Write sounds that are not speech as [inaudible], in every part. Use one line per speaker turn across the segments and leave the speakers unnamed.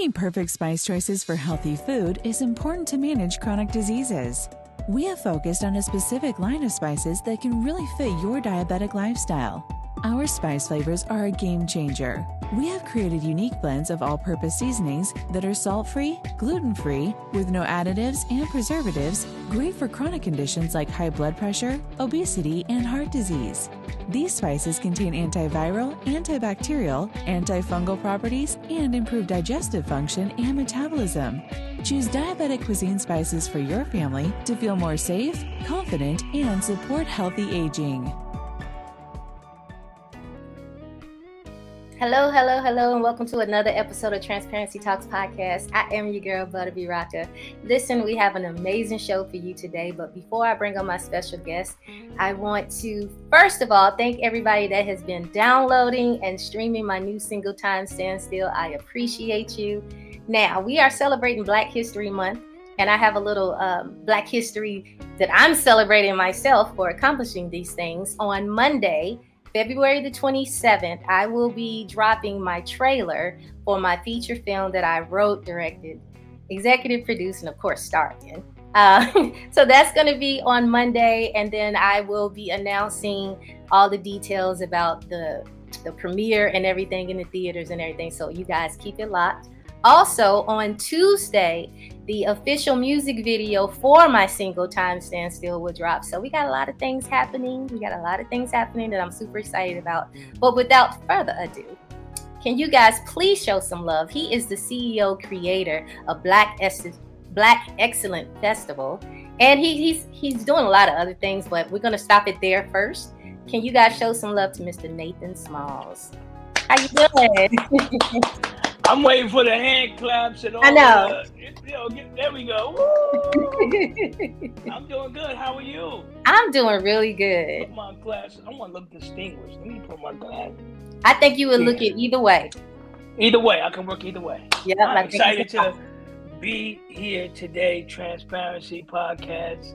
Making perfect spice choices for healthy food is important to manage chronic diseases. We have focused on a specific line of spices that can really fit your diabetic lifestyle. Our spice flavors are a game changer. We have created unique blends of all purpose seasonings that are salt free, gluten free, with no additives and preservatives, great for chronic conditions like high blood pressure, obesity, and heart disease. These spices contain antiviral, antibacterial, antifungal properties, and improve digestive function and metabolism. Choose diabetic cuisine spices for your family to feel more safe, confident, and support healthy aging.
Hello, hello, hello, and welcome to another episode of Transparency Talks Podcast. I am your girl, Butta B Rocka. Listen, we have an amazing show for you today, but before I bring on my special guest, I want to first of all thank everybody that has been downloading and streaming my new single Time Stand Still. I appreciate you. Now, we are celebrating Black History Month, and I have a little um, Black history that I'm celebrating myself for accomplishing these things on Monday. February the 27th, I will be dropping my trailer for my feature film that I wrote, directed, executive produced, and of course, starred in. Uh, [laughs] so that's going to be on Monday, and then I will be announcing all the details about the the premiere and everything in the theaters and everything. So you guys keep it locked. Also on Tuesday, the official music video for my single Time Stand Still will drop. So we got a lot of things happening. We got a lot of things happening that I'm super excited about. But without further ado, can you guys please show some love? He is the CEO creator of Black Es- Black Excellent Festival. And he, he's he's doing a lot of other things, but we're gonna stop it there first. Can you guys show some love to Mr. Nathan Smalls? How you doing? [laughs]
I'm waiting for the hand claps and all.
I know.
The, you know, get, there we go. [laughs] Woo! I'm doing good. How are you?
I'm doing really good.
Put my glasses. I want to look distinguished. Let me put my glasses.
I think you would look it either way.
Either way, I can work either way.
Yeah,
I'm excited to be here today. Transparency podcast.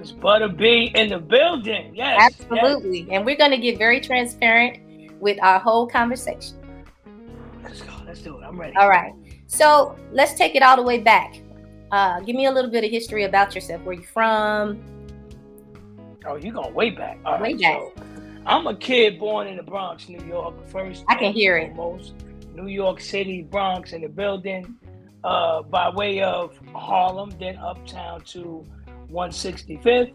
It's Butta B in the building. Yes. yes.
Absolutely. And we're going to get very transparent with our whole conversation.
Let's do it. I'm ready.
All right. So let's take it all the way back. Uh, give me a little bit of history about yourself. Where you from?
Oh, you going way back. All
Way
right,
back.
so I'm a kid born in the Bronx, New York. First,
I can hear it.
Foremost, New York City, Bronx in the building, uh, by way of Harlem, then uptown to 165th.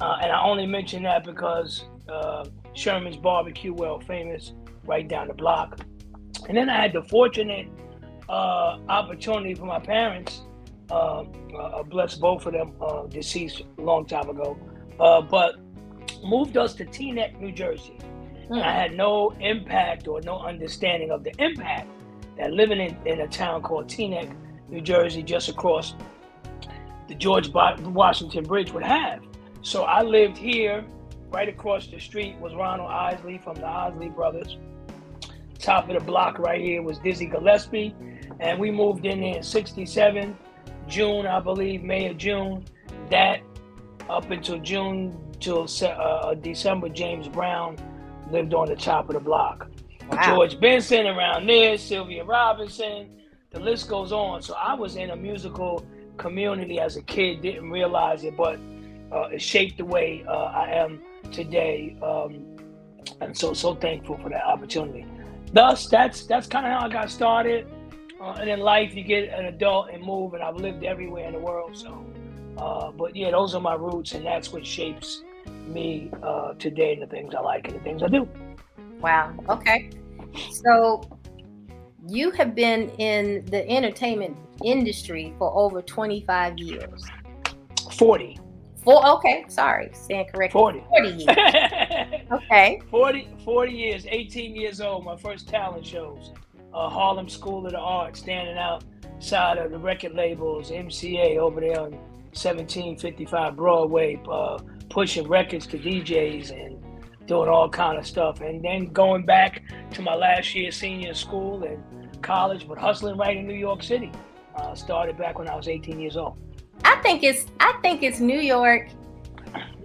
Uh, and I only mention that because uh, Sherman's Barbecue, well famous, right down the block. And then I had the fortunate uh, opportunity for my parents, uh, uh, bless both of them, uh, deceased a long time ago, uh, but moved us to Teaneck, New Jersey. And I had no impact or no understanding of the impact that living in, in a town called Teaneck, New Jersey, just across the George Washington Bridge would have. So I lived here, right across the street was Ronald Isley from the Isley Brothers. Top of the block right here was Dizzy Gillespie. And we moved in there in 67, June, I believe, May or June. That up until June till uh, December, James Brown lived on the top of the block.
Wow.
George Benson around there, Sylvia Robinson, the list goes on. So I was in a musical community as a kid, didn't realize it, but uh, it shaped the way uh, I am today. Um, and so so thankful for that opportunity. Thus, that's that's kind of how I got started. Uh, and in life, you get an adult and move, and I've lived everywhere in the world. So, uh, but yeah, those are my roots, and that's what shapes me uh, today and the things I like and the things I do.
Wow. Okay. So you have been in the entertainment industry for over 25 years.
40.
Four, okay, sorry, stand corrected.
40.
40 years. [laughs] okay.
40, 40 years, 18 years old, my first talent shows. Uh, Harlem School of the Arts, standing outside of the record labels, MCA over there on 1755 Broadway, uh, pushing records to DJs and doing all kind of stuff. And then going back to my last year senior school and college, but hustling right in New York City. Uh, started back when I was 18 years old.
I think it's I think it's New York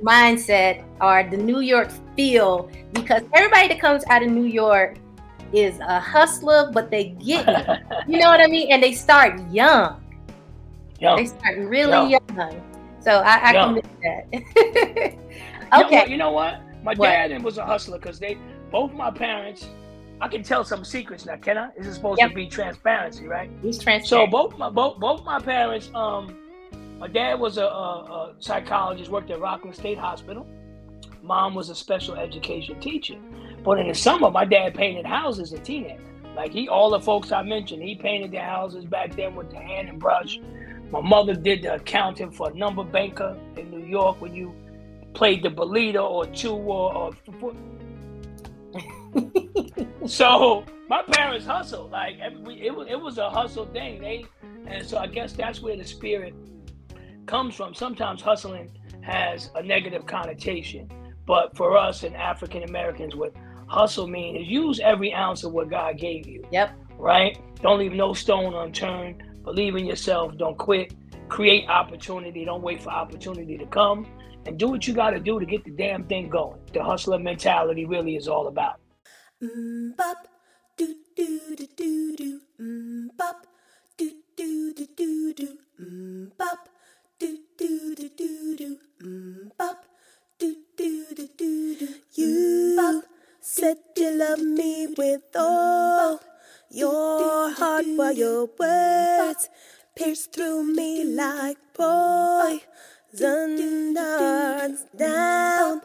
mindset or the New York feel because everybody that comes out of New York is a hustler, but they get it. [laughs] you know what I mean? And they start young.
Young.
They start really young. young. So I, I
Young.
commit that. [laughs]
You know
okay.
what- You know what? My
What?
dad was a hustler because they both my parents. I can tell some secrets now, can I? This is supposed
Yep.
to be transparency, right?
He's
So both my both both my parents. Um, my dad was a, a, a psychologist, worked at Rockland State Hospital. Mom was a special education teacher. But in the summer, my dad painted houses in Teaneck. Like he, all the folks I mentioned, he painted the houses back then with the hand and brush. My mother did the accounting for a number banker in New York when you played the Bolita or or, or [laughs] so my parents hustled like it was it was a hustle thing. They and so I guess that's where the spirit comes from. Sometimes hustling has a negative connotation, but for us and African Americans, what hustle means is use every ounce of what God gave you.
Yep.
Right. Don't leave no stone unturned. Believe in yourself. Don't quit. Create opportunity. Don't wait for opportunity to come. And do what you got to do to get the damn thing going. The hustler mentality really is all about.
Mm, bop, do do do do do. Mm, bop, do do do do do. Mm, bop, do do do do do. Mm, bop, do do do do do. You said you love me with all your heart, while your words pierce through me like poison darts down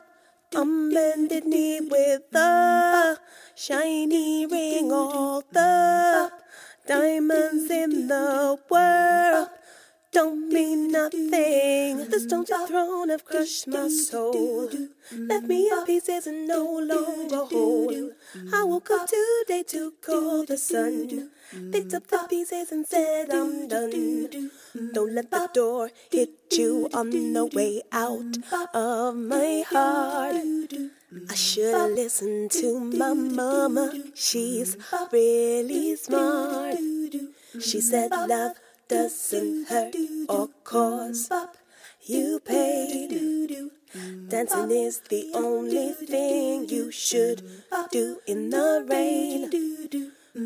on bended knee with a shiny ring. All the diamonds in the world don't mean nothing. The stones you thrown have crushed my soul. Left me in pieces and no longer whole. I woke up today to call the sun. Picked up the pieces and said I'm done. Don't let the door hit you on the way out of my heart. I should listen to my mama. She's really smart. She said love doesn't hurt or cause you pain. Dancing is the only thing you should do in the rain.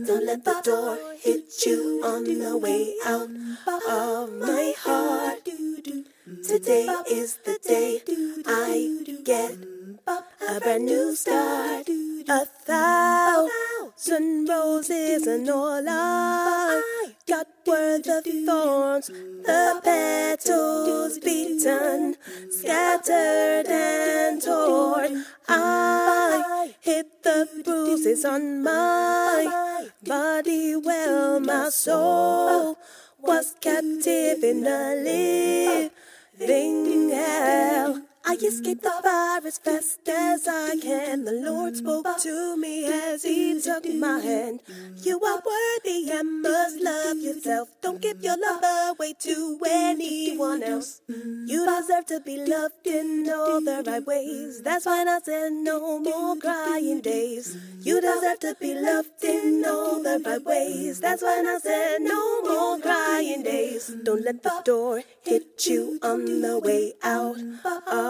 Don't let the door hit you on the way out of my heart. Today is the day I get a brand new start. A thousand roses and all I were the thorns, the petals beaten, scattered and torn. I hit the bruises on my body, well, my soul was captive in a living hell. I escaped the fire as fast as I can. The Lord spoke to me as He took my hand. You are worthy and must love yourself. Don't give your love away to anyone else. You deserve to be loved in all the right ways. That's why I said no more crying days. You deserve to be loved in all the right ways. That's why I said no more crying days. Don't let the door hit you on the way out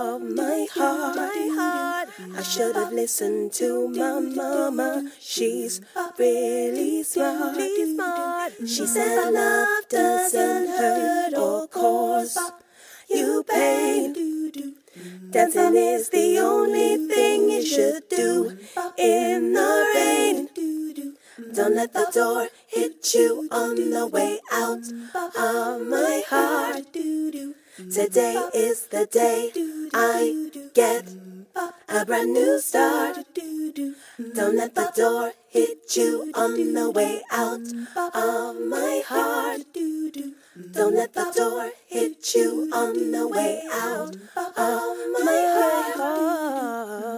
of my heart. I should have listened to my mama. She's really smart. She said love doesn't hurt or cause you pain. Dancing is the only thing you should do in the rain. Don't let the door hit you on the way out of my heart. Today is the day I get a brand new start. Don't let the door hit you on the way out of my heart. Don't let the door hit you on the way out of my heart.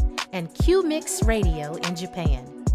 and Q Mix Radio in Japan.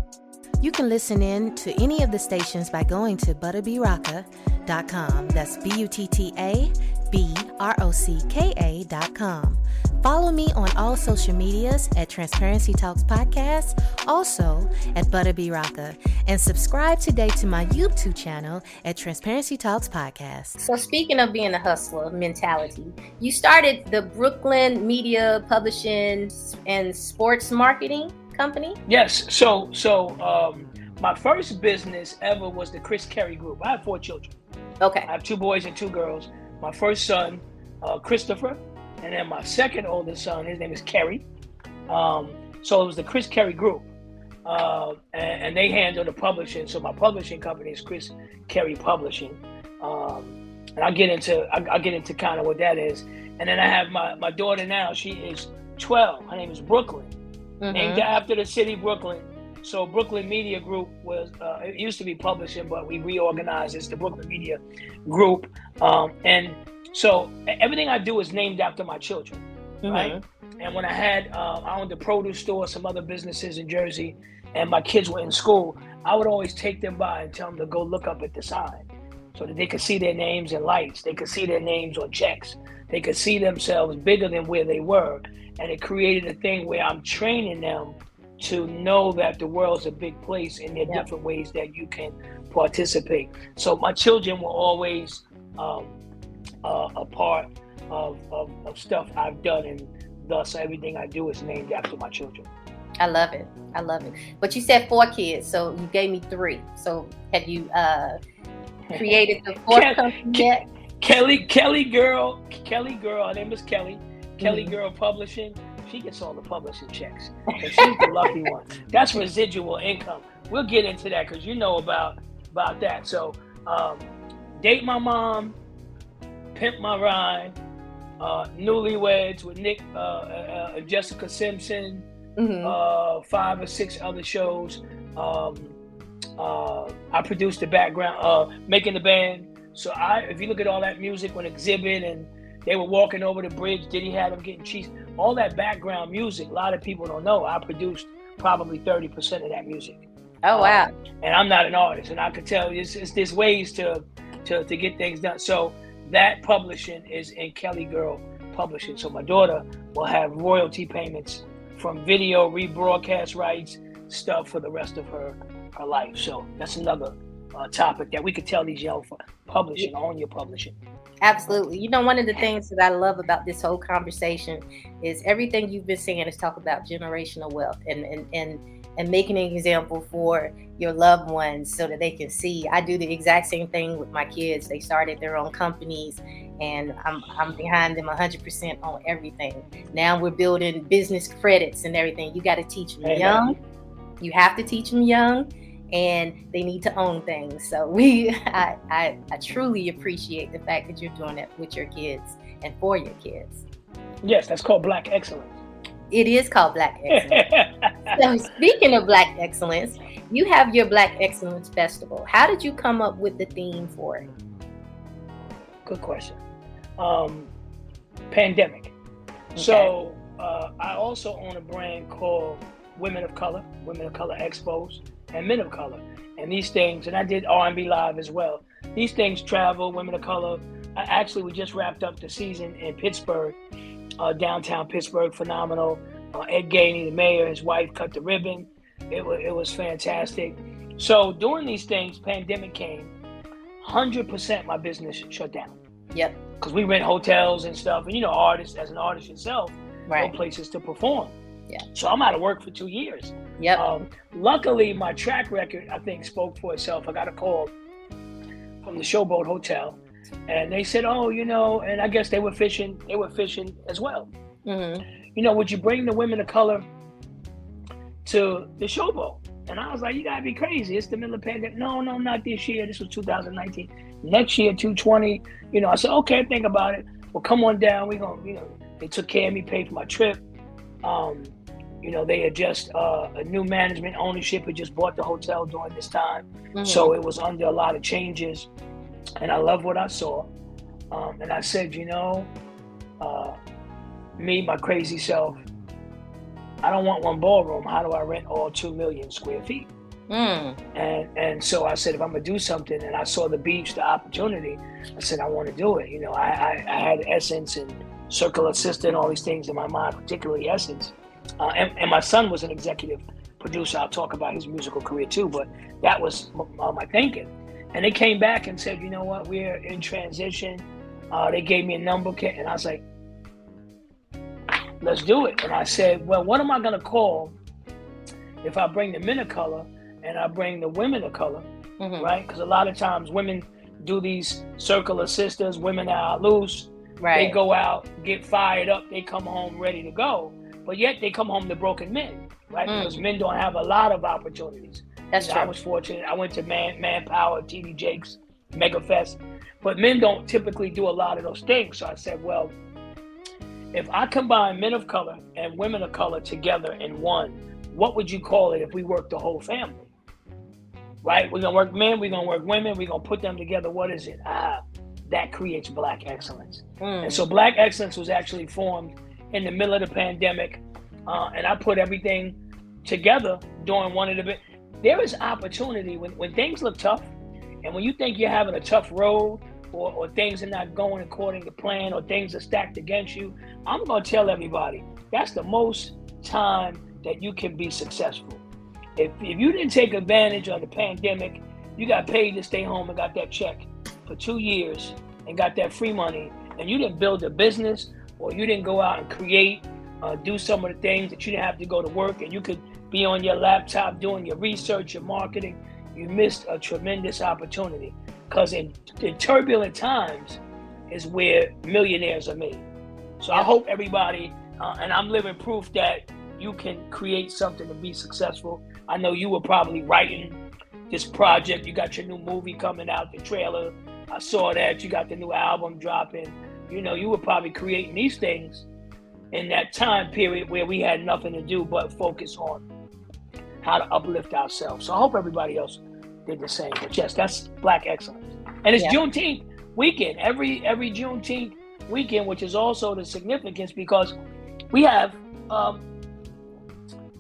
You can listen in to any of the stations by going to buttabrocka.com. That's B U T T A B R O C K A.com. Follow me on all social medias at Transparency Talks Podcast, also at Butta B Rocka, and subscribe today to my YouTube channel at Transparency Talks Podcast.
So speaking of being a hustler mentality, you started the Brooklyn Media Publishing and Sports Marketing Company.
Yes. So so um, my first business ever was the Chris Kerry Group. I have four children.
Okay.
I have two boys and two girls. My first son, uh, Christopher, and then my second oldest son, his name is Kerry. Um, so it was the Chris Kerry Group, uh, and, and they handle the publishing. So my publishing company is Chris Kerry Publishing, um, and I'll get into I, I'll get into kind of what that is. And then I have my my daughter now. She is 12. Her name is Brooklyn, named
Mhm.
after the city Brooklyn. So Brooklyn Media Group was uh, it used to be publishing, but we reorganized. It's the Brooklyn Media Group, um, and so everything I do is named after my children, right? And when I had uh, I owned a produce store, some other businesses in Jersey, and my kids were in school, I would always take them by and tell them to go look up at the sign, so that they could see their names in lights, they could see their names on checks, they could see themselves bigger than where they were, and it created a thing where I'm training them to know that the world's a big place and there are
Yeah.
different ways that you can participate. So my children were always um, uh, a part of, of, of stuff I've done, and thus everything I do is named after my children.
I love it. I love it. But you said four kids, so you gave me three. So have you uh, created the fourth [laughs]
Ke-
company
Ke-
yet?
Kelly, Kelly girl, Kelly girl, her name is Kelly. Kelly
Mhm.
Girl Publishing, she gets all the publishing checks. And she's the lucky [laughs] one. That's residual income. We'll get into that because you know about about that. So, um, date my mom, pimp my ride, uh, newlyweds with Nick, uh, uh, uh, Jessica Simpson,
Mhm.
uh, five or six other shows. Um, uh, I produced the background, uh, making the band. So I, if you look at all that music when Exhibit and they were walking over the bridge, Diddy have them getting cheese? All that background music, a lot of people don't know. I produced probably thirty percent of that music,
oh wow.
and I'm not an artist, and I could tell you, it's, it's there's ways to, to to get things done. So that publishing is in Kelly Girl Publishing. So my daughter will have royalty payments from video rebroadcast rights stuff for the rest of her her life. So that's another uh, topic that we could tell these young publishing, on your publishing.
Absolutely. You know, one of the things that I love about this whole conversation is everything you've been saying is talk about generational wealth and and and and making an example for your loved ones so that they can see. I do the exact same thing with my kids. They started their own companies and I'm I'm behind them 100% on everything. Now we're building business credits and everything. You got to teach them young. You have to teach them young and they need to own things. So [laughs] we, I, I, I truly appreciate the fact that you're doing it with your kids and for your kids.
Yes, that's called Black Excellence.
It is called Black Excellence. [laughs] so speaking of Black Excellence, you have your Black Excellence Festival. How did you come up with the theme for it?
Good question. Um, pandemic. So uh, I also own a brand called Women of Color, Women of Color Expos, and Men of Color. And these things, and I did R&B live as well. These things travel. Women of Color. I actually we just wrapped up the season in Pittsburgh, uh, downtown Pittsburgh. Phenomenal. Uh, Ed Gainey, the mayor, his wife cut the ribbon. It was it was fantastic. So doing these things, pandemic came. Hundred percent, my business shut down
Yep.
because we rent hotels and stuff, and you know, artists as an artist yourself,
Right.
no places to perform.
Yeah.
So I'm out of work for two years.
Yep.
Um, luckily, my track record, I think, spoke for itself. I got a call from the Showboat Hotel, and they said, "Oh, you know," and I guess they were fishing. They were fishing as well.
hmm
You know, would you bring the women of color to the Showboat? And I was like, "You gotta be crazy! It's the middle of the pandemic." No, no, not this year. This was 2019. Next year, 220. You know, I said, "Okay, think about it." Well, come on down. We gonna, you know, they took care of me, paid for my trip. Um, you know, they had just uh, a new management ownership had just bought the hotel during this time, so it was under a lot of changes. And I love what I saw. Um, and I said, you know, uh, me, my crazy self, I don't want one ballroom. How do I rent all two million square feet?
Mm.
And and so I said, if I'm gonna do something, and I saw the beach, the opportunity, I said I want to do it. You know, I, I, I had Essence and Circle of Sisters, all these things in my mind, particularly Essence. Uh, and, and my son was an executive producer. I'll talk about his musical career too, but that was m- uh, my thinking. And they came back and said, you know what, we're in transition. Uh, they gave me a number, kit, and I was like, let's do it. And I said, well, what am I gonna call if I bring the men of color and I bring the women of color,
Mhm.
right? Because a lot of times women do these circle of sisters, women are loose,
Right.
they go out, get fired up, they come home ready to go, but yet they come home to broken men, right?
Mm.
Because men don't have a lot of opportunities.
That's
know, I was fortunate. I went to Man Manpower, TD Jakes, Mega Fest, but men don't typically do a lot of those things. So I said, well, if I combine men of color and women of color together in one, what would you call it if we work the whole family? Right? We're gonna work men, we're gonna work women, we're gonna put them together. What is it? Ah, that creates black excellence.
Mm.
And so Black Excellence was actually formed in the middle of the pandemic. Uh, and I put everything together during one of the. There is opportunity when, when things look tough and when you think you're having a tough road or, or things are not going according to plan or things are stacked against you. I'm going to tell everybody that's the most time that you can be successful. If, if you didn't take advantage of the pandemic, you got paid to stay home and got that check for two years and got that free money, and you didn't build a business or you didn't go out and create, uh, do some of the things that you didn't have to go to work and you could be on your laptop doing your research, your marketing, you missed a tremendous opportunity. Because in, in turbulent times is where millionaires are made. So I hope everybody, uh, and I'm living proof that you can create something to be successful. I know you were probably writing this project. You got your new movie coming out, the trailer. I saw that. You got the new album dropping. You know, you were probably creating these things in that time period where we had nothing to do but focus on how to uplift ourselves. So I hope everybody else did the same. But yes, that's Black Excellence. And it's
Yeah.
Juneteenth weekend. Every every Juneteenth weekend, which is also the significance because we have um,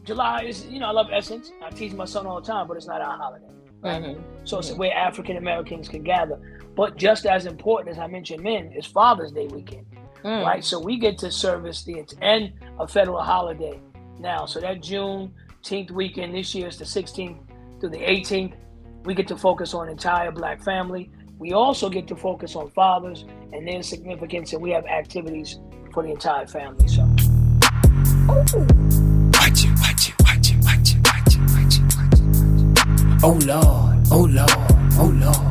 July is you know I love Essence. I teach my son all the time, but it's not our holiday.
Mhm.
So it's where African Americans can gather. But just as important as I mentioned men is Father's Day weekend,
Mm.
right? So we get to service the and a federal holiday now. So that Juneteenth weekend this year is the 16th through the 18th. We get to focus on entire black family. We also get to focus on fathers and their significance, and we have activities for the entire family. So.
Oh Lord, oh Lord, oh Lord.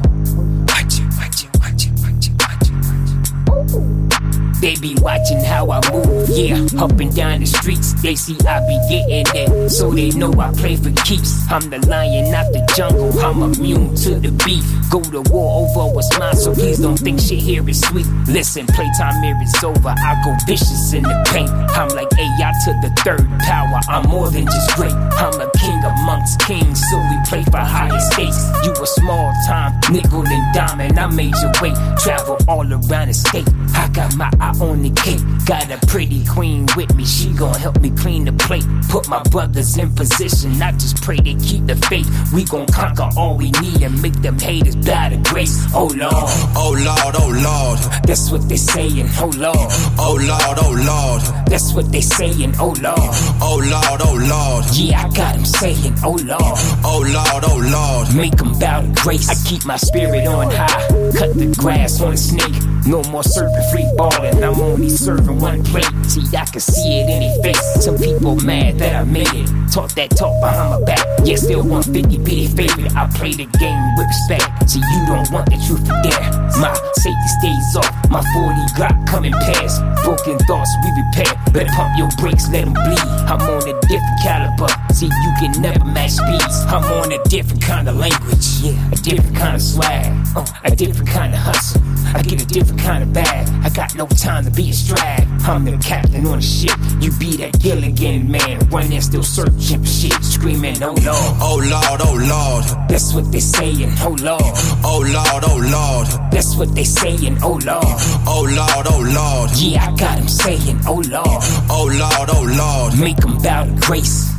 They be watching how I move, yeah, up and down the streets. They see I be getting it, so they know I play for keeps. I'm the lion, not the jungle. I'm immune to the beef. Go to war over what's mine, so please don't think shit here is sweet. Listen, playtime here is over. I go vicious in the paint. I'm like AI to the third power. I'm more than just great. I'm a king amongst kings, so we play for higher stakes. You a small time nickel and diamond. I made your way, travel all around the state. I got my eye on the cake. Got a pretty queen with me. She gon' help me clean the plate. Put my brothers in position. I just pray they keep the faith. We gon' conquer all we need and make them haters bow to grace. Oh Lord,
Oh Lord, oh Lord,
that's what they saying. Oh Lord,
oh Lord, oh Lord,
that's what they saying. Oh Lord,
oh Lord, oh Lord,
yeah, I got them saying. Oh Lord.
oh Lord, oh Lord.
Make them bow to grace. I keep my spirit on high. Cut the grass on a snake. No more serpent free balling. I'm only serving one plate. See, I can see it in their face. Some people mad that I made it. Talk that talk behind my back. Yeah, still 150 be favorite. I play the game with respect. See, you don't want the truth to. My safety stays off. My 40 Glock coming past. Broken thoughts we repair. Better pump your brakes, let them bleed. I'm on a different caliber. See, you can never match speeds. I'm on a different kind of language. Yeah, a different kind of swag. Uh, a different kind of hustle. I get a different kind of bag. I got no time to be a strag. I'm the captain on the ship. You be that Gilligan man. Running, still searching for shit. Screaming, oh Lord.
Oh Lord, oh Lord,
That's what they saying, oh Lord.
oh Lord, oh Lord,
That's what they saying, oh Lord.
oh Lord, oh Lord,
Yeah, I got them saying, oh Lord.
oh Lord, oh Lord.
Make them bow to grace.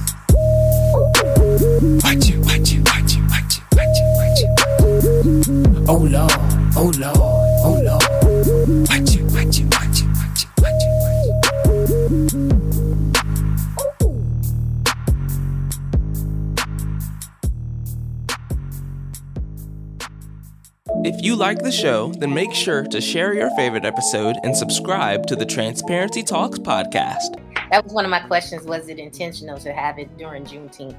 Watch it, watch it, watch it, watch it, watch it, watch it.
Oh Lord, oh Lord,
If you like the show, then make sure to share your favorite episode and subscribe to the Transparency Talks podcast.
That was one of my questions. Was it intentional to have it during Juneteenth?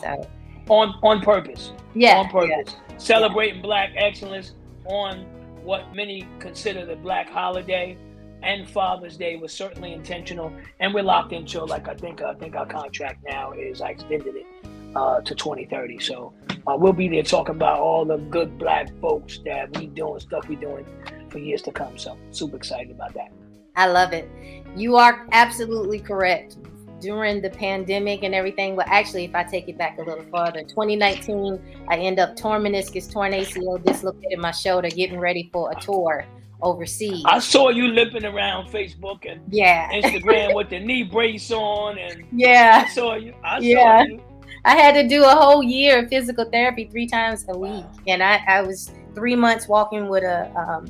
So
on on purpose.
yeah,
on purpose. Celebrating black excellence on what many consider the black holiday and Father's Day was certainly intentional. And we're locked into like I think I think our contract now is I extended it uh, to 2030. So uh, we'll be there talking about all the good black folks that we doing stuff we doing for years to come. So super excited about that.
I love it. You are absolutely correct. During the pandemic and everything, well, actually, if I take it back a little farther, 2019, I end up torn meniscus, torn ACL, dislocated my shoulder, getting ready for a tour overseas.
I saw you limping around Facebook and
yeah,
Instagram [laughs] with the knee brace on, and
yeah.
I saw you. I saw
Yeah.
you.
I had to do a whole year of physical therapy three times a week, and I, I was three months walking with a um,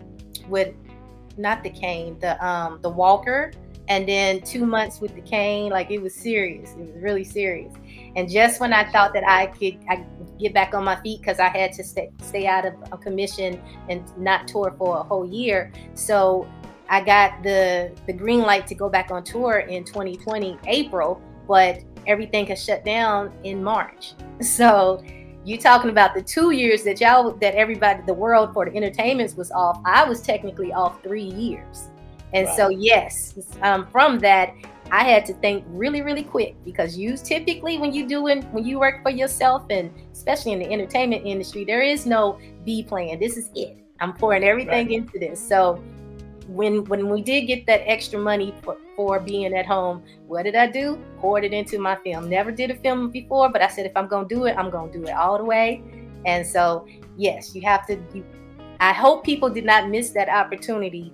with not the cane, the um, the walker, and then two months with the cane. Like it was serious. It was really serious. And just when I thought that I could I get back on my feet because I had to stay stay out of a commission and not tour for a whole year, so I got the the green light to go back on tour in 2020 April, but everything has shut down in March. [laughs] So you talking about the two years that y'all that everybody the world for the entertainments was off. I was technically off three years. And so yes, um, from that I had to think really, really quick because you typically when you doing when you work for yourself and especially in the entertainment industry, there is no B plan. This is it. I'm pouring everything
Right.
into this. So when when we did get that extra money for, for being at home, what did I do? Poured it into my film. Never did a film before, but I said if I'm gonna do it, I'm gonna do it all the way. And so yes, you have to. You, I hope people did not miss that opportunity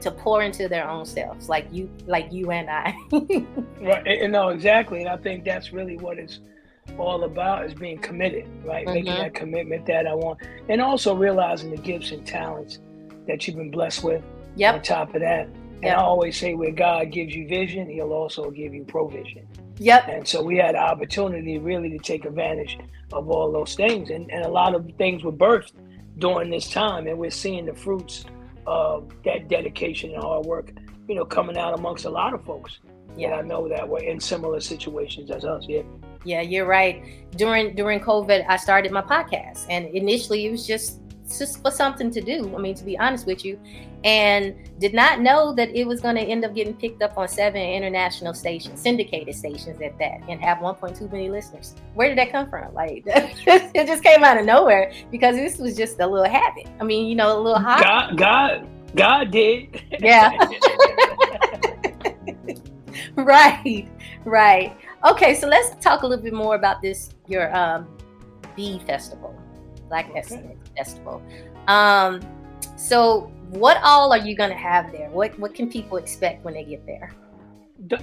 to pour into their own selves, like you, like you and I. [laughs]
Right, and- no, exactly, and I think that's really what it's all about is being committed, right? Making
Mhm.
that commitment that I want, and also realizing the gifts and talents that you've been blessed with. On top of that, and
Yep.
I always say, where God gives you vision, He'll also give you provision.
yep,
And so we had the opportunity really to take advantage of all those things, and, and a lot of things were birthed during this time, and we're seeing the fruits of that dedication and hard work, you know, coming out amongst a lot of folks.
yeah.
that I know that were in similar situations as us. Yeah.
Yeah, you're right. During during COVID, I started my podcast, and initially it was just just for something to do. I mean, to be honest with you, and did not know that it was going to end up getting picked up on seven international stations, syndicated stations at that, and have 1.2 million listeners. Where did that come from? Like, [laughs] it just came out of nowhere because this was just a little habit. I mean, you know, a little hot.
God, God, God did.
Yeah. [laughs] [laughs] right right okay so let's talk a little bit more about this your um bee festival black excellence festival um so what all are you going to have there? What what can people expect when they get there?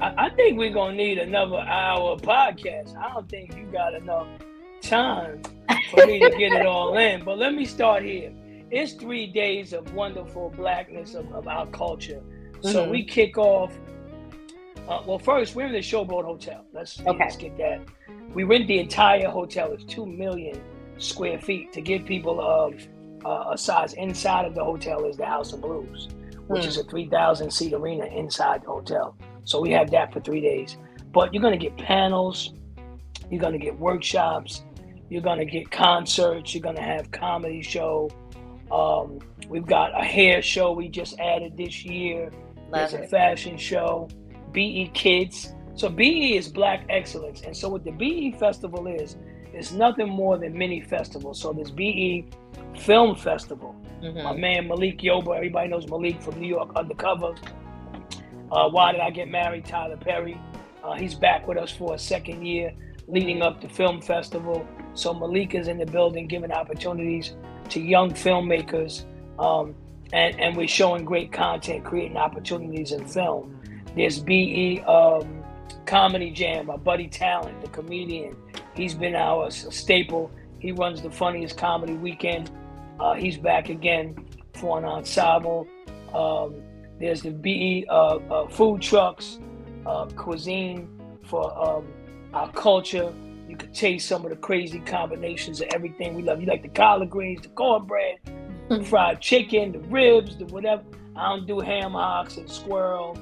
I think we're gonna need another hour podcast. I don't think you got enough time for me to get it [laughs] all in. But let me start here. It's three days of wonderful blackness of, of our culture. Mm-hmm. So we kick off. Uh, well, first we're in the Showboat Hotel. Let's okay. let's get that. We rent the entire hotel. It's two million square feet to give people um, uh, a size inside of the hotel is the House of Blues, which mm. is a three thousand seat arena inside the hotel. So we have that for three days. But you're gonna get panels, you're gonna get workshops, you're gonna get concerts, you're gonna have comedy show. Um, we've got a hair show we just added this year. Love There's it. a fashion show, BE Kids. So BE is Black Excellence, and so what the BE Festival is, it's nothing more than mini festivals. So this BE Film Festival. Mm-hmm. My man Malik Yoba, everybody knows Malik from New York Undercover. Uh, Why Did I Get Married? Tyler Perry. Uh, he's back with us for a second year leading up to Film Festival. So Malik is in the building giving opportunities to young filmmakers. Um, and, and we're showing great content, creating opportunities in film. There's BE um, Comedy Jam, our buddy Talent, the comedian. He's been our staple. He runs the funniest comedy weekend. Uh, he's back again for an ensemble. Um, there's the BE uh, uh, food trucks, uh, cuisine for um, our culture. You can taste some of the crazy combinations of everything we love. You like the collard greens, the cornbread, [laughs] fried chicken, the ribs, the whatever. I don't do ham hocks and squirrel.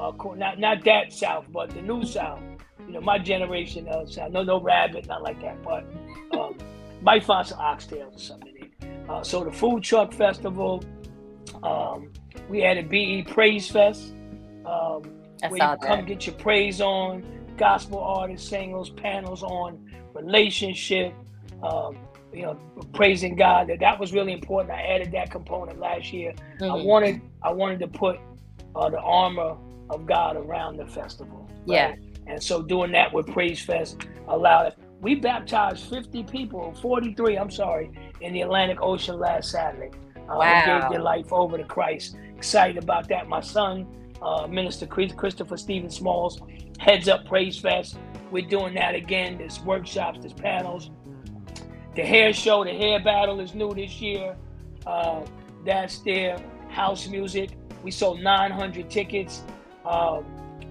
Uh, not not that South, but the new South. You know, my generation of South. No, no rabbit, not like that. But um, [laughs] might find some oxtails or something. Uh, so the food truck festival. Um, we had a BE Praise Fest. Um, where you come get your praise on. Gospel artists, singers, panels on relationship. Um, you know, praising God. That that was really important. I added that component last year. Mm-hmm. I wanted I wanted to put uh, the armor of God around the festival.
Right? Yeah.
And so doing that with Praise Fest allowed us. We baptized 50 people, 43, I'm sorry, in the Atlantic Ocean last Saturday. Uh, wow. Gave their life over to Christ. Excited about that. My son, uh, Minister Christopher Stephen Smalls, heads up Praise Fest. We're doing that again. There's workshops, there's panels. The hair show, the hair battle is new this year. Uh, that's their house music. We sold 900 tickets uh,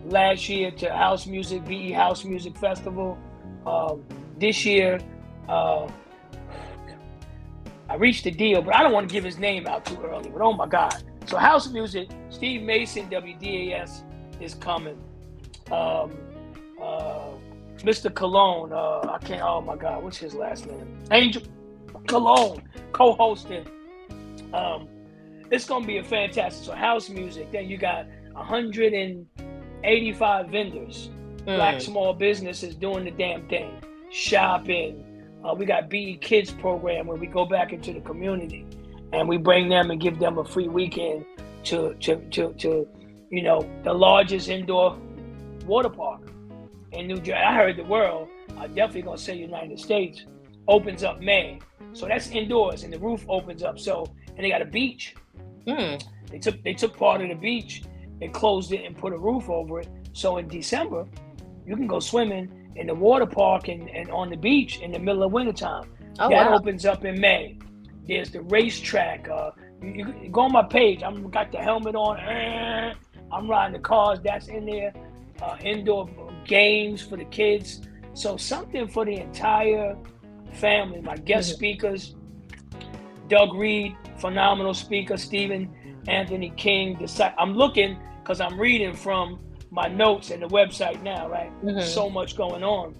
last year to House Music, BE House Music Festival. Um, this year, uh, I reached a deal, but I don't want to give his name out too early. But oh my God. So House Music, Steve Mason, WDAS is coming. Um, uh, Mr. Cologne, uh, I can't, oh my God, what's his last name? Angel Cologne, co hosting. Um, it's going to be a fantastic. So House Music, then you got 185 vendors, mm. black small businesses doing the damn thing, shopping, uh, we got BE Kids program where we go back into the community and we bring them and give them a free weekend to to to, to you know the largest indoor water park in New Jersey. I heard the world. I'm definitely gonna say United States opens up May, so that's indoors and the roof opens up. So and they got a beach.
Mm.
They took they took part of the beach and closed it and put a roof over it. So in December, you can go swimming in the water park and, and on the beach in the middle of wintertime. Oh, that wow. opens up in May. There's the racetrack. Uh, you, you, go on my page. I'm got the helmet on. [laughs] I'm riding the cars. That's in there. Uh, indoor games for the kids. So something for the entire family. My guest mm-hmm. speakers, Doug Reed, phenomenal speaker. Stephen Anthony King. I'm looking because I'm reading from my notes and the website now, right? Mm-hmm. So much going on.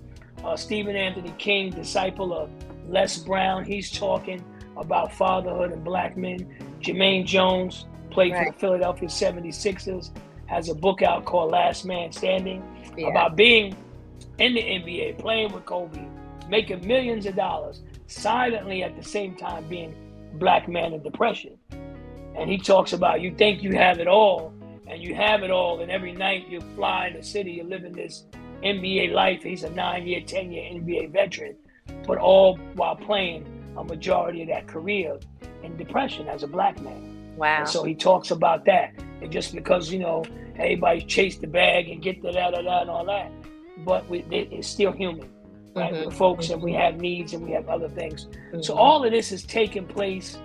Uh, Stephen Anthony King, disciple of Les Brown, he's talking about fatherhood and black men. Jermaine Jones played right. for the Philadelphia 76ers, has a book out called Last Man Standing yeah. about being in the NBA, playing with Kobe, making millions of dollars, silently at the same time being black man in depression. And he talks about you think you have it all, and you have it all, and every night you fly in the city, you're living this NBA life. He's a nine year, 10 year NBA veteran, but all while playing a majority of that career in depression as a black man.
Wow.
And so he talks about that. And just because, you know, everybody chase the bag and get the da da da and all that, but we, it, it's still human, right?
Mhm.
We're folks and we have needs and we have other things. So
Mhm.
all of this is taking place.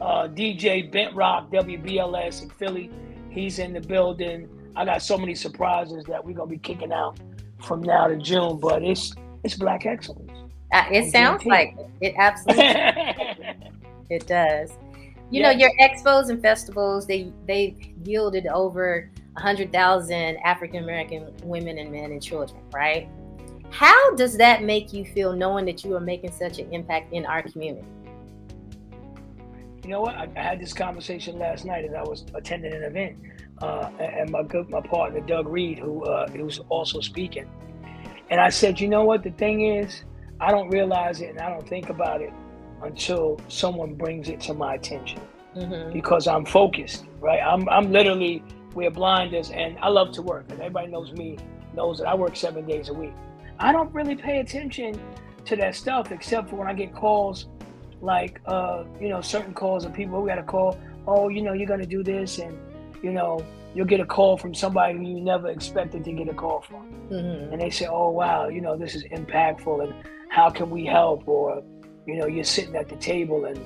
Uh, DJ Bent Rock, WBLS in Philly, he's in the building. I got so many surprises that we're gonna be kicking out from now to June, but it's it's black excellence.
Uh, it sounds like it. It absolutely [laughs] it does. You know, your expos and festivals they they yielded over hundred thousand African American women and men and children, right? How does that make you feel knowing that you are making such an impact in our community?
You know what? I, I had this conversation last night as I was attending an event, uh, and my good my partner Doug Reed, who uh, who was also speaking, and I said, you know what? The thing is, I don't realize it and I don't think about it until someone brings it to my attention
Mm-hmm.
because I'm focused, right? I'm I'm literally we're blinders, and I love to work, and everybody knows me knows that I work seven days a week. I don't really pay attention to that stuff except for when I get calls like uh, you know, certain calls of people who got a call, oh, you know, you're gonna do this and you know, you'll get a call from somebody who you never expected to get a call from.
Mm-hmm.
And they say, Oh wow, you know, this is impactful and how can we help? Or, you know, you're sitting at the table and,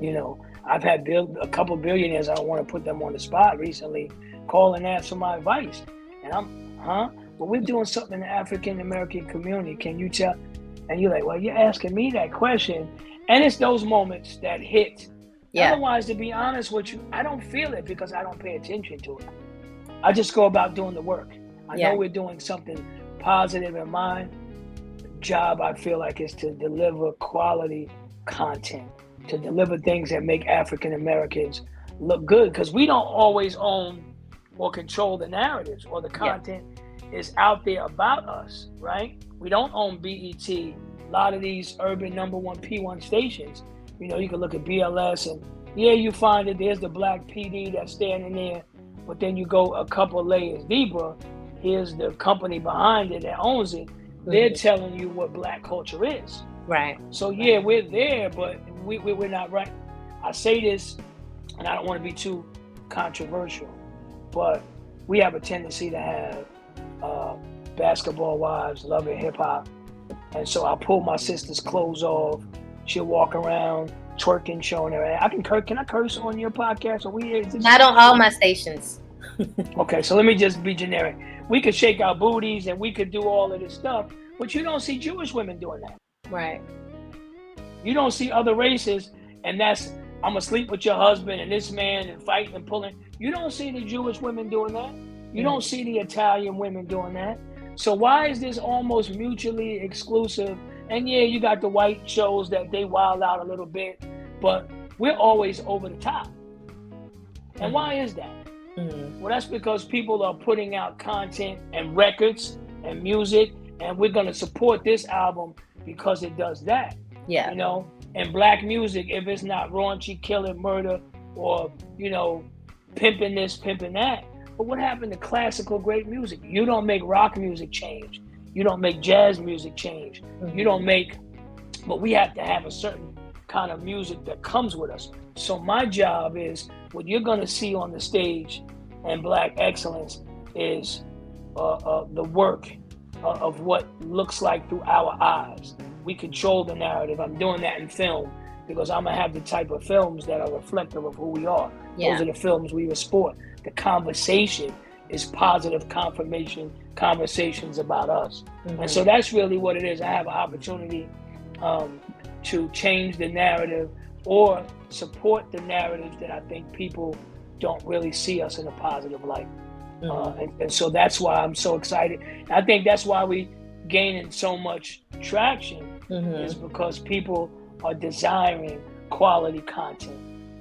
you know, I've had a couple billionaires, I don't want to put them on the spot recently, call and ask for my advice. And I'm, huh? Well, we're doing something in the African American community. Can you tell? And you're like, well, you're asking me that question. And it's those moments that hit.
Yeah.
Otherwise, to be honest with you, I don't feel it because I don't pay attention to it. I just go about doing the work. I
Yeah.
know we're doing something positive in my job. I feel like is to deliver quality content, to deliver things that make African Americans look good because we don't always own or control the narratives or the content is out there about us, right? We don't own BET. A lot of these urban number one P1 stations, you know, you can look at BLS and yeah, you find that there's the black PD that's standing there, but then you go a couple layers deeper. Here's the company behind it that owns it. They're telling you what black culture is.
Right.
So yeah, we're there, but we, we we're not right. I say this, and I don't want to be too controversial, but we have a tendency to have uh, basketball wives loving hip hop, and so I pull my sister's clothes off. She'll walk around twerking, showing her. ass. I can curse. Can I curse on your podcast? Or we is
Not on all my stations. [laughs]
Okay, so let me just be generic. We could shake our booties and we could do all of this stuff, but you don't see Jewish women doing that.
Right.
You don't see other races, and that's I'm gonna sleep with your husband and this man and fighting and pulling. You don't see the Jewish women doing that. You don't see the Italian women doing that. So why is this almost mutually exclusive? And yeah, you got the white shows that they wild out a little bit, but we're always over the top. And why is that?
Mhm.
Well, that's because people are putting out content and records and music, and we're gonna support this album because it does that
Yeah.
you know and black music if it's not raunchy killing murder or you know pimping this pimping that but what happened to classical great music you don't make rock music change you don't make jazz music change you don't make but we have to have a certain kind of music that comes with us so my job is what you're going to see on the stage and black excellence is uh, uh, the work uh, of what looks like through our eyes. We control the narrative. I'm doing that in film because I'm gonna have the type of films that are reflective of who we are.
Yeah.
Those are the films we sport. The conversation is positive confirmation conversations about us, and so that's really what it is. I have an opportunity um, to change the narrative or support the narratives that I think people don't really see us in a positive light. Uh, and, and so that's why I'm so excited. I think that's why we gaining so much traction
Mhm.
is because people are desiring quality content,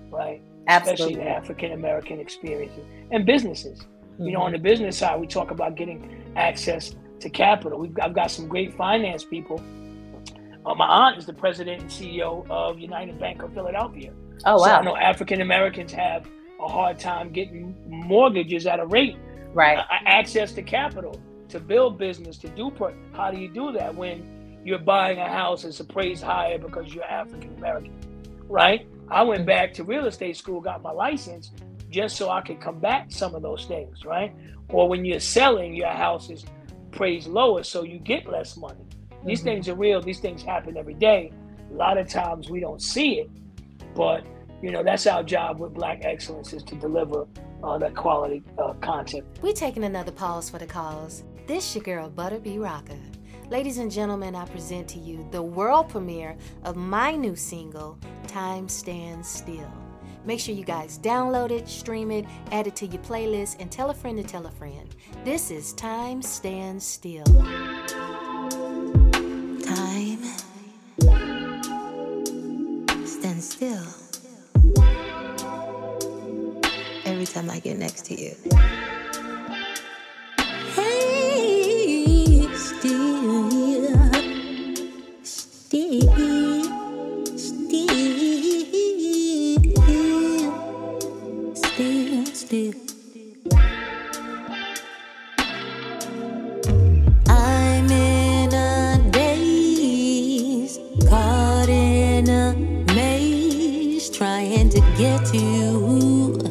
right?
Absolutely.
Especially the African American experiences and businesses. You know, on the business side, we talk about getting access to capital. We've I've got some great finance people. Uh, my aunt is the president and CEO of United Bank of Philadelphia.
Oh
So I know African Americans have a hard time getting mortgages at a rate
Right.
a- access to capital to build business to do pro- how do you do that when you're buying a house that's appraised higher because you're african american right I went back to real estate school, got my license, just so I could combat some of those things, right? Or when you're selling, your house is praised lower, so you get less money. These
Mhm.
things are real. These things happen every day. A lot of times we don't see it, but you know that's our job with Black Excellence is to deliver uh, that quality uh, content.
We're taking another pause for the cause. This your girl Butta B Rocka. Ladies and gentlemen, I present to you the world premiere of my new single, Time Stands Still. Make sure you guys download it, stream it, add it to your playlist, and tell a friend to tell a friend. This is Time Stands Still.
Time stand still. Every time I get next to you. Still, still, still, still, still. I'm in a daze, caught in a maze, trying to get to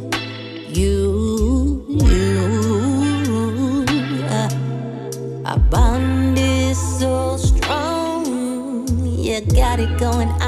going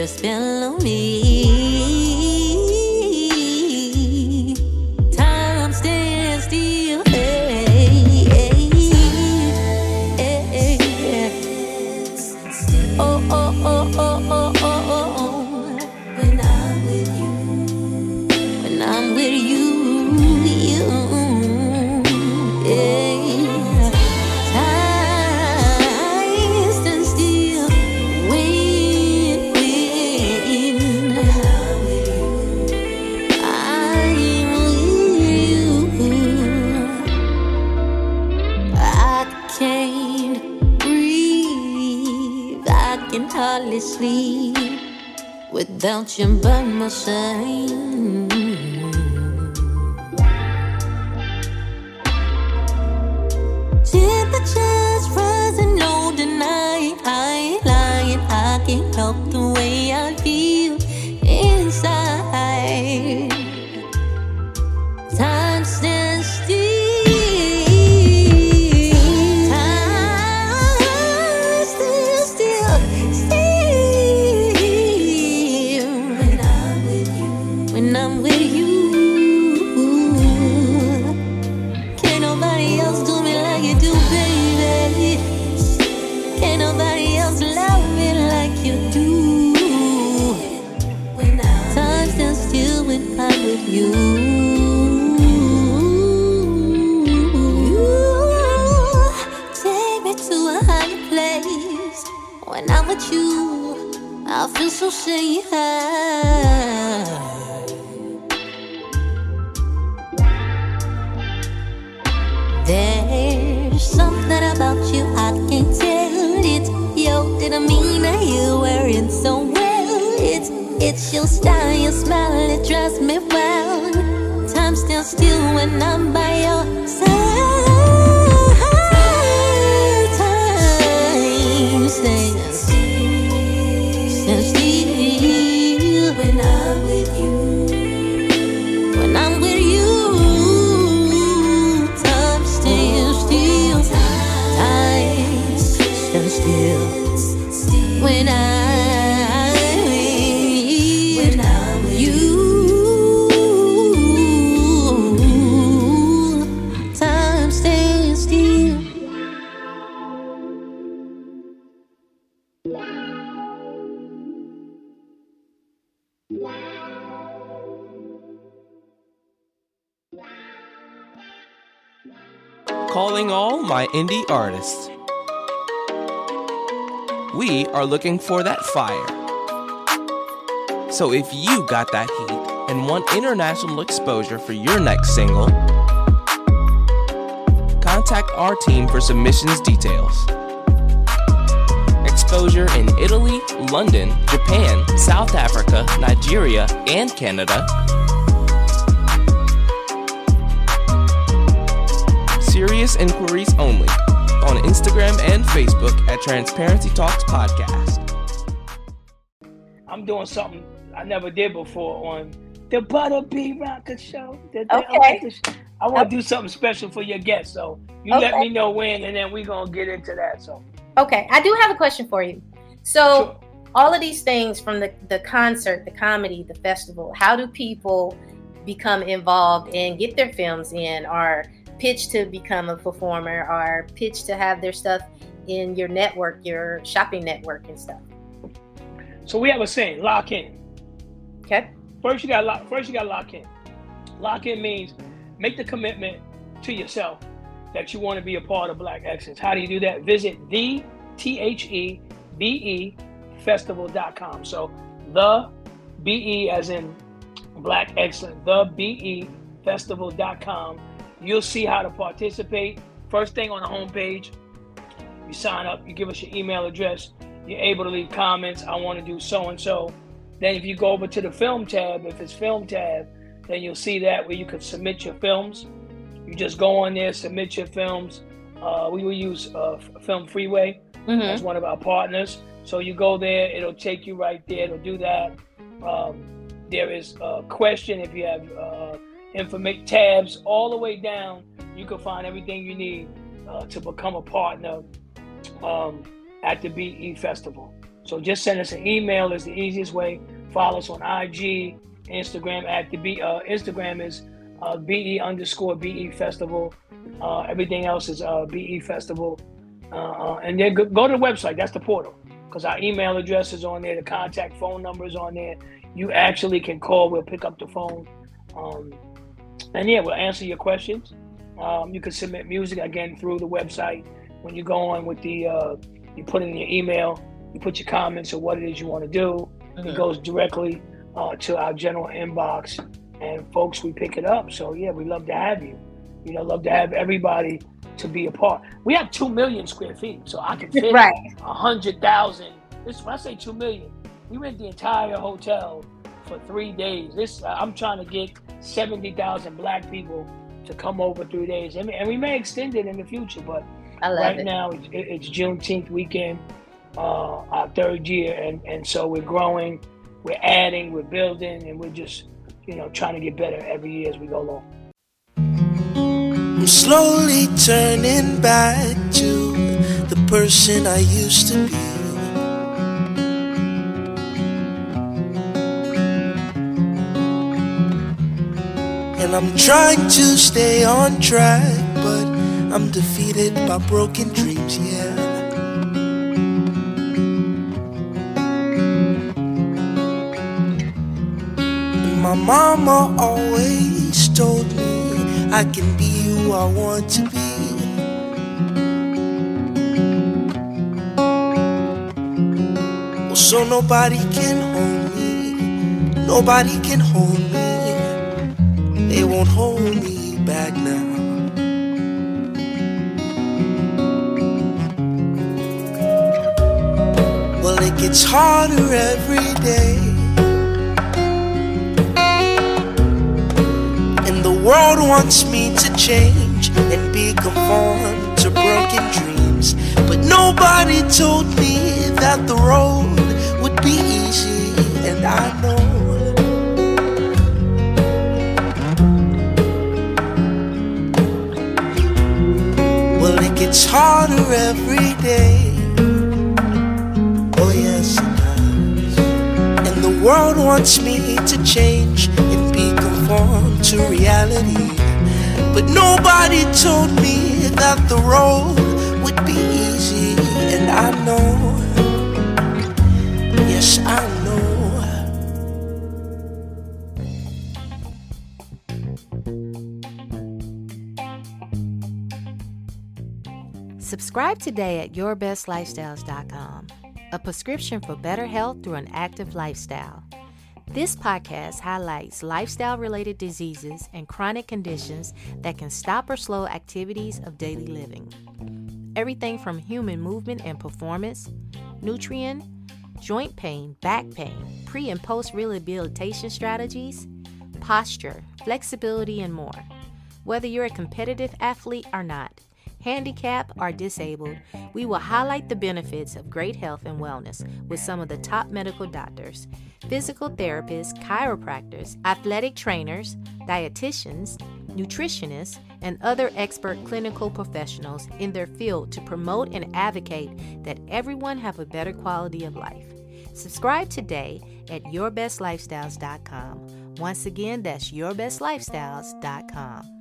You put without by my side. Temperatures rising, no denying. I ain't lying. I can't help the so safe. There's something about you I can't tell. It's your demeanor, you wearing so well. It's it's your style, your smile, it drives me
Calling all my indie artists. We are looking for that fire. So if you got that heat and want international exposure for your next single, contact our team for submissions details. Exposure in Italy, London, Japan, South Africa, Nigeria, and Canada. Serious inquiries only on Instagram and Facebook at Transparency Talks Podcast.
I'm doing something I never did before on the Butta B Rocka Show. The- the-
Okay.
I want to do something special for your guests, so you let me know when, and then we're gonna get into that. So,
Okay, I do have a question for you. So, all of these things from the, the concert, the comedy, the festival, how do people become involved and get their films in or pitch to become a performer or pitch to have their stuff in your network, your shopping network and stuff?
so we have a saying: lock in.
Okay.
First, you got lock. First, you got to lock in. Lock in means make the commitment to yourself that you want to be a part of Black Excellence. How do you do that? Visit the T H E B E festival.com. So the B E as in Black Excellence, the B E festival.com. You'll see how to participate. First thing on the homepage, you sign up, you give us your email address, you're able to leave comments. I want to do so and so. Then if you go over to the film tab, if it's film tab, then you'll see that where you can submit your films. You just go on there, submit your films. Uh, we will use uh, FilmFreeway
Mhm.
as one of our partners. So you go there, it'll take you right there. It'll do that. Um, there is a question if you have uh, information tabs all the way down. You can find everything you need uh, to become a partner um, at the BE Festival. So just send us an email is the easiest way. Follow us on IG, Instagram at the B. Uh, Instagram is uh, BE underscore BE Festival. Uh, everything else is uh, BE Festival. Uh, and then go, go to the website. That's the portal because our email address is on there. The contact phone number is on there. You actually can call. We'll pick up the phone. Um, and yeah, we'll answer your questions. Um, you can submit music again through the website. When you go on with the, uh, you put in your email, you put your comments or what it is you want to do. It
Mhm.
goes directly uh, to our general inbox, and folks, we pick it up. So yeah, we love to have you. You know, love to have everybody to be a part. We have two million square feet, so I can [laughs] fit
Right.
a hundred thousand. This when I say two million, we rent the entire hotel for three days. This I'm trying to get seventy thousand black people to come over three days, and, and we may extend it in the future. But right
it.
now it's, it- it's Juneteenth weekend, uh, our third year, and and so we're growing, we're adding, we're building, and we're just you know trying to get better every year as we go along.
I'm slowly turning back to the person I used to be. And I'm trying to stay on track, but I'm defeated by broken dreams, yeah. My mama always told me I can be who I want to be. So nobody can hold me, nobody can hold me. Won't hold me back now. Well, it gets harder every day. And the world wants me to change and be conformed to broken dreams. But nobody told me that the road would be easy, and I know. Gets harder every day. Oh, yes, it does. And the world wants me to change and be conformed to reality. But nobody told me that the road would be easy, and I know.
Subscribe today at yourbestlifestyles.com, a prescription for better health through an active lifestyle. This podcast highlights lifestyle related diseases and chronic conditions that can stop or slow activities of daily living. Everything from human movement and performance, nutrient, joint pain, back pain, pre and post rehabilitation strategies, posture, flexibility, and more. Whether you're a competitive athlete or not, handicapped or disabled, we will highlight the benefits of great health and wellness with some of the top medical doctors, physical therapists, chiropractors, athletic trainers, dietitians, nutritionists, and other expert clinical professionals in their field to promote and advocate that everyone have a better quality of life. Subscribe today at yourbestlifestyles.com. Once again, that's yourbestlifestyles.com.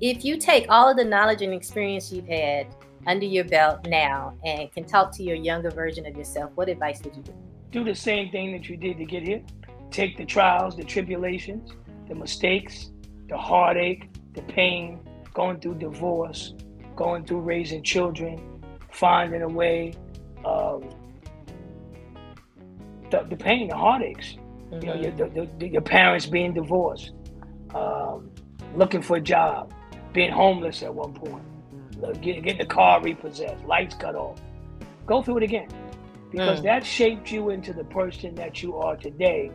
If you take all of the knowledge and experience you've had under your belt now and can talk to your younger version of yourself, what advice would you give?
Do the same thing that you did to get here. Take the trials, the tribulations, the mistakes, the heartache, the pain, going through divorce, going through raising children, finding a way, um, the, the pain, the heartaches. Mm-hmm. You know, your, the, the, your parents being divorced, um, looking for a job, being homeless at one point, getting, getting the car repossessed, lights cut off. Go through it again because mm. that shaped you into the person that you are today.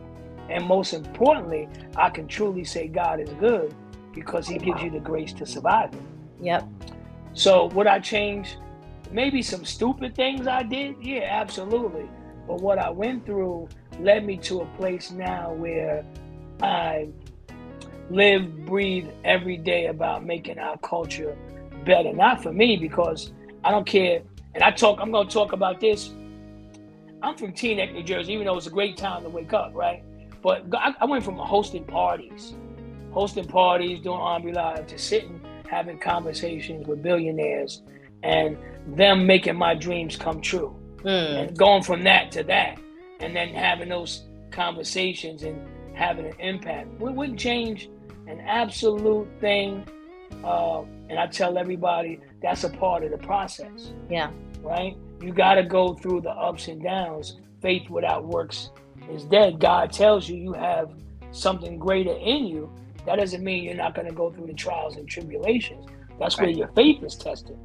And most importantly, I can truly say God is good because He gives you the grace to survive it.
Yep.
So, would I change maybe some stupid things I did? Yeah, absolutely. But what I went through led me to a place now where I live, breathe every day about making our culture better. Not for me, because I don't care. And I talk, I'm going to talk about this. I'm from Teaneck, New Jersey, even though it's a great time to wake up, right? But I, I went from hosting parties, hosting parties, doing R&B Live, to sitting, having conversations with billionaires and them making my dreams come true. Mm. And going from that to that, and then having those conversations and having an impact. We wouldn't change an absolute thing. Uh, and I tell everybody that's a part of the process.
Yeah.
Right? You got to go through the ups and downs. Faith without works is dead. God tells you you have something greater in you. That doesn't mean you're not going to go through the trials and tribulations. That's right. where your faith is tested.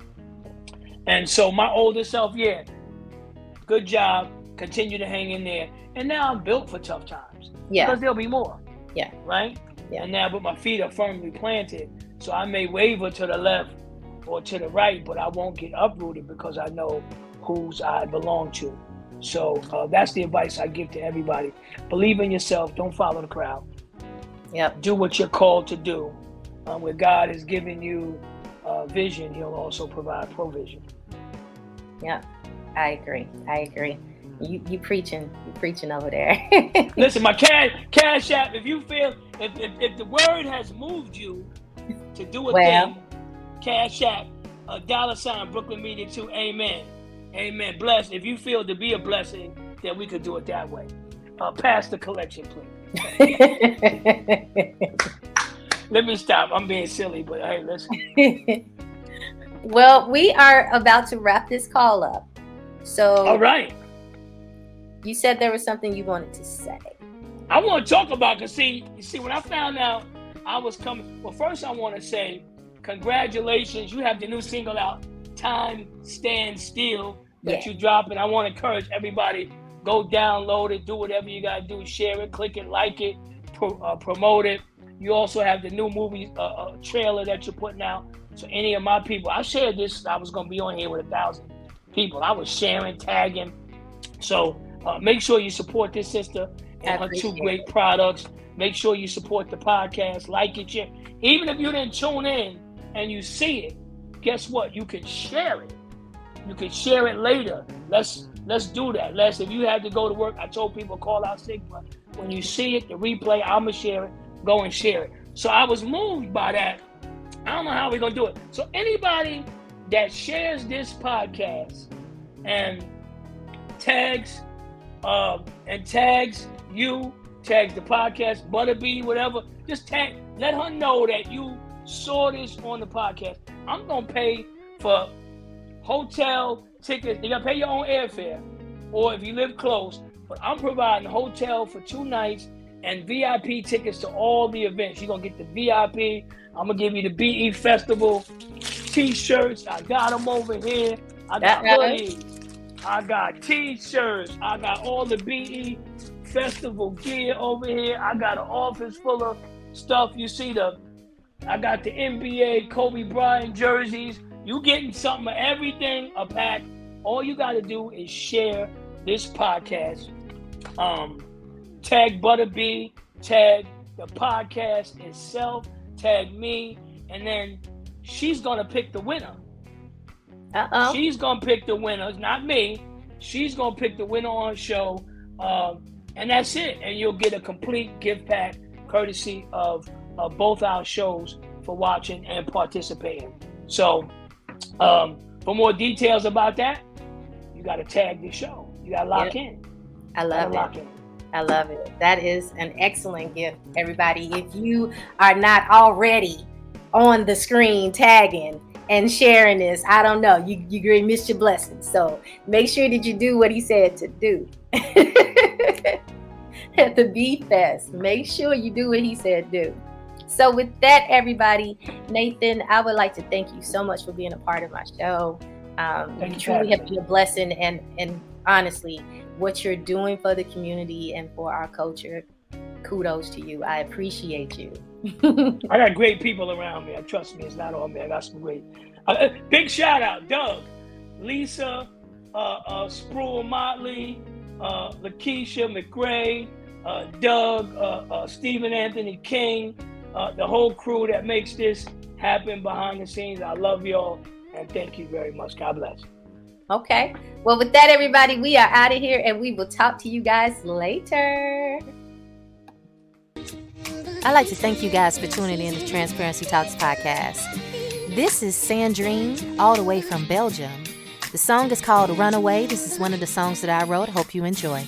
And so, my older self, yeah, good job. Continue to hang in there. And now I'm built for tough times.
Yeah.
Because there'll be more.
Yeah.
Right? Yeah. And now, but my feet are firmly planted. So I may waver to the left or to the right, but I won't get uprooted because I know whose I belong to. So uh, that's the advice I give to everybody. Believe in yourself. Don't follow the crowd.
Yep.
Do what you're called to do. Um, where God has given you uh, vision, He'll also provide provision.
Yeah, I agree. I agree. You you preaching, you preaching over there. [laughs]
Listen, my cash cash app. If you feel if, if, if the word has moved you to do a well, thing, cash app, a dollar sign, Brooklyn Media Two. Amen. Amen. Bless. If you feel to be a blessing, then we could do it that way. Uh, pass the collection, please. [laughs] Let me stop. I'm being silly, but hey, listen. [laughs]
well, we are about to wrap this call up. So,
all right.
You said there was something you wanted to say.
I want to talk about because see, you see, when I found out I was coming, well, first I want to say congratulations. You have the new single out, "Time Stand Still," that yeah. you drop, and I want to encourage everybody go download it, do whatever you gotta do, share it, click it, like it, pro, uh, promote it. You also have the new movie uh, uh, trailer that you're putting out. So any of my people, I shared this. I was gonna be on here with a thousand people. I was sharing, tagging. So uh, make sure you support this sister and her two great products. Make sure you support the podcast, like it, share. Even if you didn't tune in and you see it, guess what? You can share it. You can share it later. Let's let's do that. Let's if you had to go to work, I told people call out sick, but when you see it, the replay, I'ma share it. Go and share it. So I was moved by that. I don't know how we're gonna do it. So anybody that shares this podcast and tags uh, and tags you, tags the podcast, Butta B, whatever. Just tag, let her know that you saw this on the podcast. I'm gonna pay for hotel tickets. You gotta pay your own airfare. or if you live close. But I'm providing hotel for two nights and VIP tickets to all the events. You're gonna get the VIP. I'm gonna give you the BE Festival t-shirts. I got them over here. I got hoodies. I got t-shirts. I got all the BE Festival gear over here. I got an office full of stuff. You see the I got the NBA Kobe Bryant jerseys. You getting something of everything a pack. All you got to do is share this podcast. Um, tag Butta B, tag the podcast itself, tag me, and then she's gonna pick the winner.
Uh-oh.
She's gonna pick the winners, not me. She's gonna pick the winner on show, um, and that's it. And you'll get a complete gift pack courtesy of, of both our shows for watching and participating. So, um, for more details about that, you got to tag the show. You got to lock
Yep.
in.
I love it.
in.
I love it. That is an excellent gift, everybody. If you are not already on the screen tagging and sharing this, I don't know. You you really missed your blessings. So make sure that you do what he said to do. At the B Fest, make sure you do what he said do. So with that, everybody, Nathan, I would like to thank you so much for being a part of my show. Um, you
you
truly have been a blessing, and and honestly, what you're doing for the community and for our culture, kudos to you. I appreciate you.
I got great people around me. I trust me, it's not all me. I got some great. Uh, uh, big shout out, Doug, Lisa, uh, uh, Spruill Motley, uh, Lakeisha McGray, uh, Doug, uh, uh, Stephen Anthony King, uh, the whole crew that makes this happen behind the scenes. I love y'all and thank you very much. God bless.
Okay. Well, with that, everybody, we are out of here and we will talk to you guys later.
I'd like to thank you guys for tuning in to Transparency Talks podcast. This is Sandrine, all the way from Belgium. The song is called Runaway. This is one of the songs that I wrote. Hope you enjoy.